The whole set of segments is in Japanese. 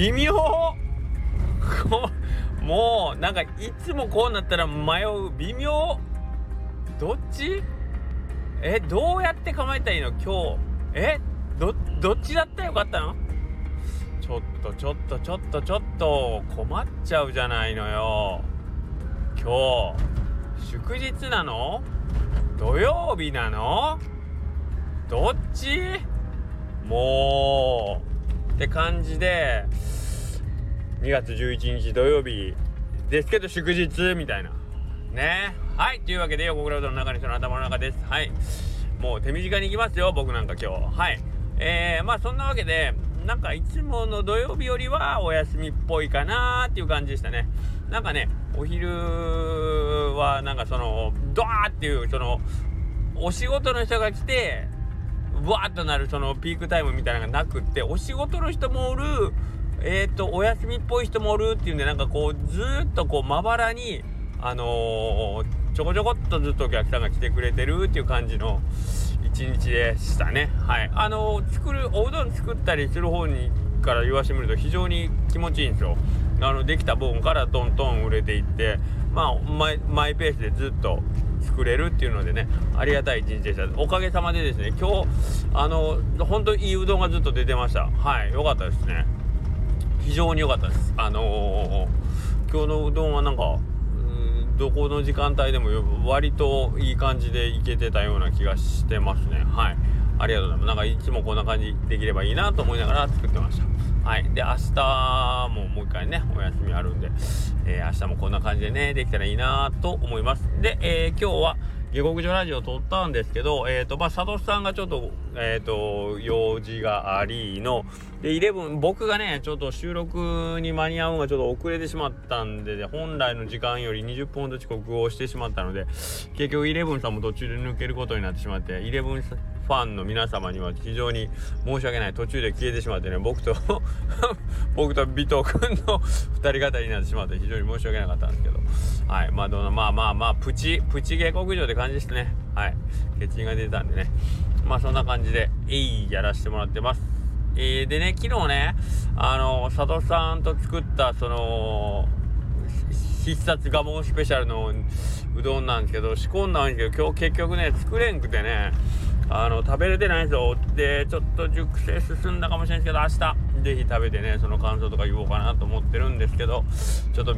微妙。もうなんかいつもこうなったら迷う。微妙。どっち？えどうやって構えたらいいの？今日。え？どどっちだったらよかったの？ちょっとちょっとちょっとちょっと困っちゃうじゃないのよ。今日祝日なの？土曜日なの？どっち？もうって感じで2月11日土曜日ですけど祝日みたいな。ね。はい。というわけで横クラウドの中にその頭の中です。はい。もう手短に行きますよ僕なんか今日。はい。えー、まあそんなわけでなんかいつもの土曜日よりはお休みっぽいかなーっていう感じでしたね。なんかねお昼はなんかそのドワーっていうそのお仕事の人が来てわーっとなるそのピークタイムみたいなのがなくってお仕事の人もおるえっ、ー、とお休みっぽい人もおるっていうんでなんかこうずっとこうまばらにあのー、ちょこちょこっとずっとお客さんが来てくれてるっていう感じの一日でしたね。はい。あのー、作るおうどん作ったりする方にから言わしてみると非常に気持ちいいんですよ。あのできた分からどんどん売れていってまあマイマイペースでずっと作れるっていうのでねありがたい一日でしたおかげさまでですね今日あの本当にいいうどんがずっと出てました。はい良かったですね。非常に良かったです。あのー、今日のうどんはなんかどこの時間帯でも割といい感じでいけてたような気がしてますね。はいありがとうございます。なんかいつもこんな感じできればいいなと思いながら作ってました。はい。で明日ももう一回ねお休みあるんで、えー、明日もこんな感じでねできたらいいなと思います。で、えー、今日は下克上ラジオ撮ったんですけど、えっ、ー、と、まあ、サトさんがちょっと、えっ、ー、と、用事がありの、で、イレブン、僕がね、ちょっと収録に間に合うのがちょっと遅れてしまったんで、本来の時間より20分ほど遅刻をしてしまったので、結局イレブンさんも途中で抜けることになってしまって、イレブンファンの皆様には非常に申し訳ない。途中で消えてしまってね、僕と 僕と尾藤君の2人語りになってしまって非常に申し訳なかったんですけど、はい。まあ、どのまあまあまあ、プチ、プチ下克上で感じですね。はい。欠員が出たんでね。まあそんな感じで、えい、やらせてもらってます。えー、でね、昨日ね、あの、佐藤さんと作った、その、必殺ガモンスペシャルのうどんなんですけど、仕込んだんですけど、今日結局ね、作れんくてね、あの、食べれてないんですよ。ちょっと熟成進んだかもしれないですけど、明日、ぜひ食べてね、その感想とか言おうかなと思ってるんですけど、ちょっと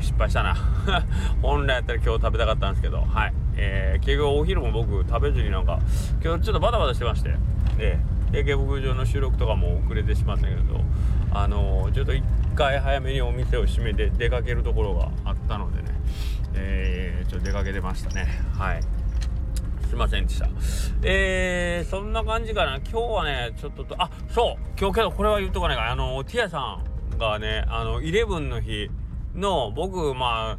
失敗したな。本来やったら今日食べたかったんですけど、はい。えー、結局お昼も僕食べずになんか、今日ちょっとバタバタしてまして、で、下牧場の収録とかも遅れてしまったけど、あのー、ちょっと一回早めにお店を閉めて出かけるところがあったのでね、えー、ちょっと出かけてましたね。はい。すいませんでした。えー、そんな感じかな。今日はね、ちょっとあ、そう今日けどこれは言っとかないから。あの、ティアさんがね、あの、イレブンの日の、僕、まあ、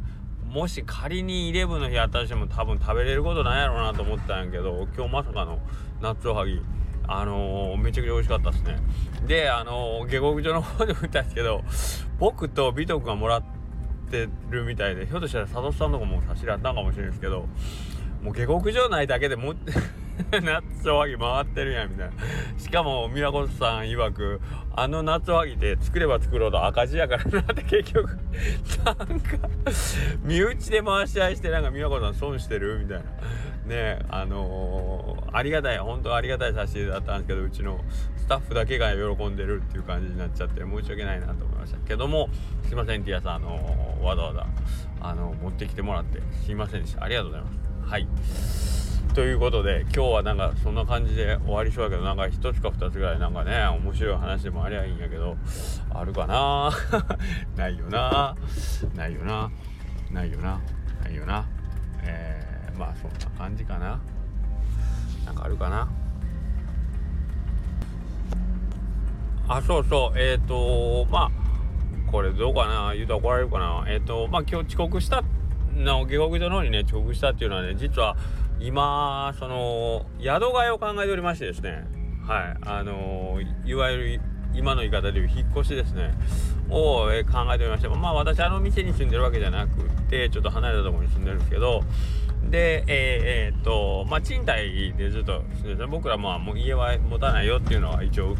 もし仮にイレブンの日あったとしても多分食べれることないやろうなと思ったんやけど、今日まさかのナッツおはぎ。あのー、めちゃくちゃ美味しかったですね。で、あのー、下克上の方でも言ったんですけど、僕と美徳がもらってるみたいで、ひょっとしたら佐藤さんとかも差し入れあったんかもしれないですけど、もう下克上ないだけでもナッツおはぎ回ってるやんみたいな。しかもミラコスさん曰くあのナッツおはぎで作れば作るほど赤字やからなって結局 なんか身内で回し合いしてなんかミラコさん損してるみたいな。ねあのー、ありがたい本当ありがたい差し入れだったんですけどうちのスタッフだけが喜んでるっていう感じになっちゃって申し訳ないなと思いました。けどもすいませんティアさんあのー、わざわざあの持ってきてもらってすいませんでした。ありがとうございます。はい。ということで今日はなんかそんな感じで終わりそうやけどなんか1つか2つぐらいなんかね面白い話でもありゃいいんやけどあるかな？ないよな。ないよな。ないよな。ないよな。えー、まあそんな感じかな。なんかあるかな？あそうそう。えっ、ー、とまあこれどうかな？言うと怒られるかな？えっ、ー、とまあ今日遅刻したの下克上の方にね遅刻したっていうのはね実は今その宿替えを考えておりましてですね。はい。あのいわゆる今の言い方でいう引っ越しですね。を、え考えておりましてまあ私あの店に住んでるわけじゃなくてちょっと離れたところに住んでるんですけどでえー、えー、っとまあ賃貸でずっと僕らまあもう家は持たないよっていうのは一応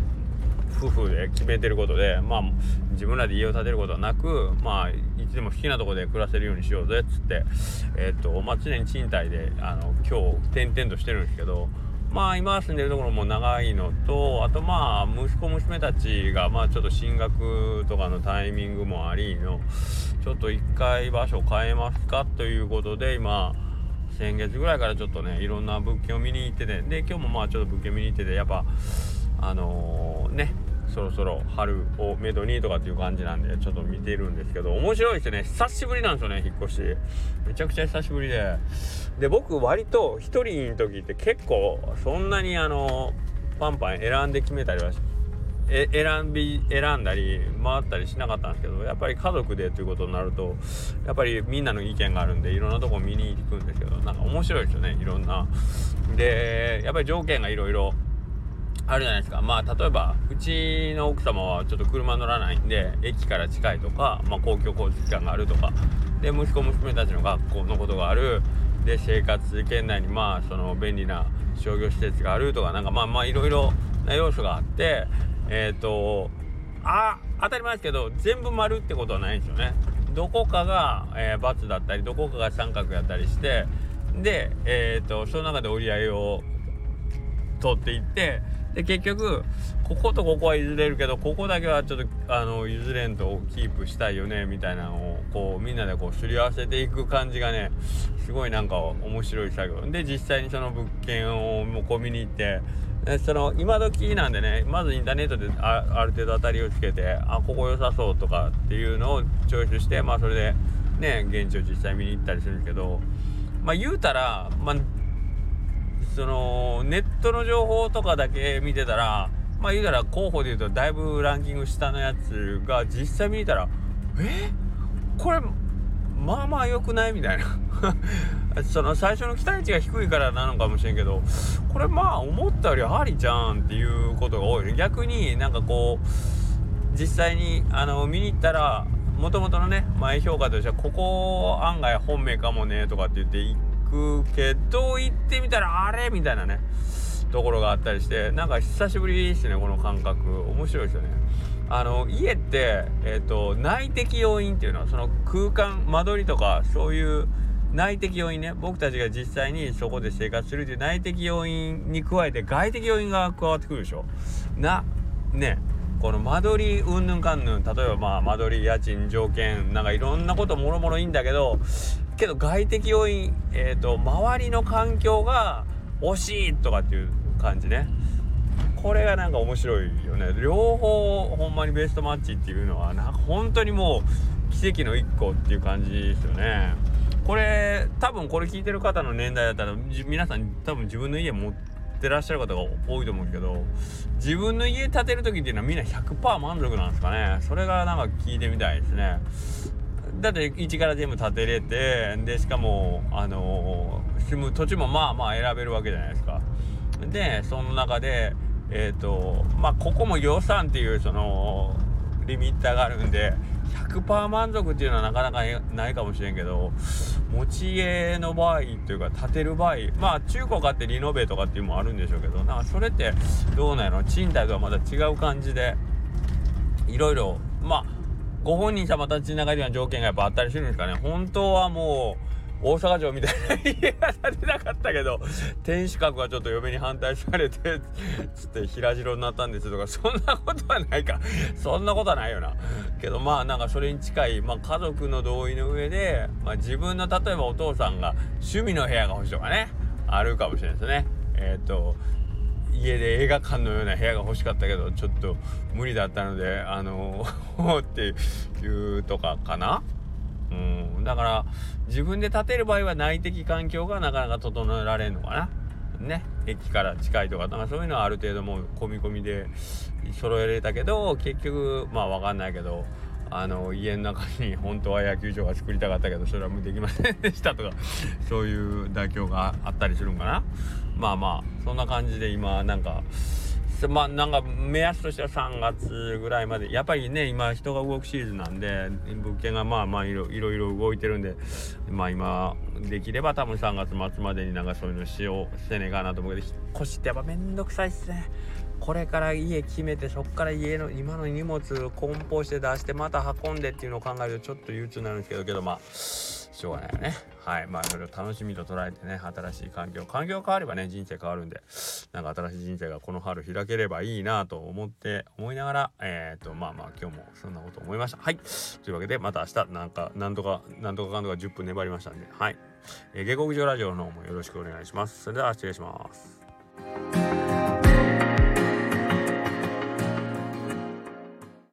夫婦で決めてることでまあ自分らで家を建てることはなくまあいつでも好きなとこで暮らせるようにしようぜっつってえっ、とまあ常に賃貸であの今日転々としてるんですけどまあ今住んでるところも長いのとあとまあ息子娘たちがまあちょっと進学とかのタイミングもありのちょっと一回場所変えますかということで今先月ぐらいからちょっとねいろんな物件を見に行っててで今日もまあちょっと物件見に行っててやっぱあのー、ねそろそろ春をめどにとかっていう感じなんでちょっと見てるんですけど面白いですね。久しぶりなんですよね引っ越し。めちゃくちゃ久しぶりで。で僕割と1人の時って結構そんなにあのパンパン選んで決めたりはえ選び選んだり回ったりしなかったんですけどやっぱり家族でということになるとやっぱりみんなの意見があるんでいろんなとこ見に行くんですけどなんか面白いですよねいろんな。でやっぱり条件がいろいろあるじゃないですか。まあ例えばうちの奥様はちょっと車乗らないんで駅から近いとか、まあ、公共交通機関があるとか。で息子娘たちの学校のことがある。で生活圏内にまあその便利な商業施設があるとかなんかまあまあいろいろな要素があってえっ、ー、とあ当たり前ですけど全部丸ってことはないんですよね。どこかが、えー、×だったりどこかが三角やったりしてで、えーと、その中で折り合いを取っていってで結局こことここは譲れるけどここだけはちょっとあの譲れんとキープしたいよねみたいなのをこうみんなでこうすり合わせていく感じがねすごいなんか面白い作業。で実際にその物件をもうこう見に行ってその今時なんでねまずインターネットである程度当たりをつけてあここ良さそうとかっていうのをチョイスしてまあそれでね現地を実際見に行ったりするんですけどまあ言うたらまあそのネットの情報とかだけ見てたらまあ言うたら候補で言うとだいぶランキング下のやつが実際見たらえ？これまあまあ良くないみたいな。その最初の期待値が低いからなのかもしれんけどこれまあ思ったよりありじゃんっていうことが多いね。逆になんかこう実際にあの見に行ったらもともとのね前評価としてはここ案外本命かもねとかって言って行くけど行ってみたらあれみたいなね。ところがあったりしてなんか久しぶりですねこの感覚。面白いですよね。あの家って、えーと、内的要因っていうのはその空間間取りとかそういう内的要因ね。僕たちが実際にそこで生活するという内的要因に加えて外的要因が加わってくるでしょ。なね。この間取りうんぬんかんぬん。例えばまあ間取り家賃条件なんかいろんなこともろもろいいんだけどけど外的要因え、ー、と周りの環境が惜しいとかっていう感じね。これがなんか面白いよね。両方ほんまにベストマッチっていうのはなんか本当にもう奇跡の一個っていう感じですよね。これ多分これ聞いてる方の年代だったら皆さん多分自分の家持ってらっしゃる方が多いと思うけど自分の家建てる時っていうのはみんな100%満足なんですかね。それがなんか聞いてみたいですね。だって一から全部建てれてでしかもあの、住む土地もまあまあ選べるわけじゃないですか。でその中でえっ、ー、とまあここも予算っていうそのリミッターがあるんで100%満足っていうのはなかなかないかもしれんけど持ち家の場合というか建てる場合まあ中古買ってリノベとかっていうのもあるんでしょうけどなんかそれってどうなんやろ？賃貸とはまた違う感じでいろいろまあご本人様たちの中には条件がやっぱあったりするんですかね。本当はもう大阪城みたいな家が建てなかったけど天守閣はちょっと嫁に反対されてつって平城になったんですとかそんなことはないか。そんなことはないよな。けどまあなんかそれに近い、まあ、家族の同意の上で、まあ、自分の例えばお父さんが趣味の部屋が欲しいとかねあるかもしれないですね。えっ、ー、と家で映画館のような部屋が欲しかったけどちょっと無理だったのであの っていうとかかな。うん。だから自分で建てる場合は内的環境がなかなか整えられんのかな。ね。駅から近いとかかそういうのはある程度もう込み込みで揃えられたけど結局まあ分かんないけどあの家の中に本当は野球場が作りたかったけどそれはできませんでしたとかそういう妥協があったりするんかな。まあまあそんな感じで今なんかまあなんか目安としては3月ぐらいまでやっぱりね今人が動くシーズンなんで物件がまあまあいろいろ動いてるんでまあ今できれば多分3月末までになんかそういうのしようせねえかなと思うけど引っ越しってやっぱめんどくさいっすね。これから家決めてそこから家の今の荷物梱包して出してまた運んでっていうのを考えるとちょっと憂鬱になるんですけどけどまあしょうがないよね。はい。まあそれを楽しみと捉えてね新しい環境。環境変わればね人生変わるんでなんか新しい人生がこの春開ければいいなと思って思いながらえっ、ー、とまあまあ今日もそんなこと思いました。はい。というわけでまた明日なんかなんとかなんとかかんとか10分粘りましたんで。はい、えー、下克上ラジオの方もよろしくお願いします。それでは失礼します。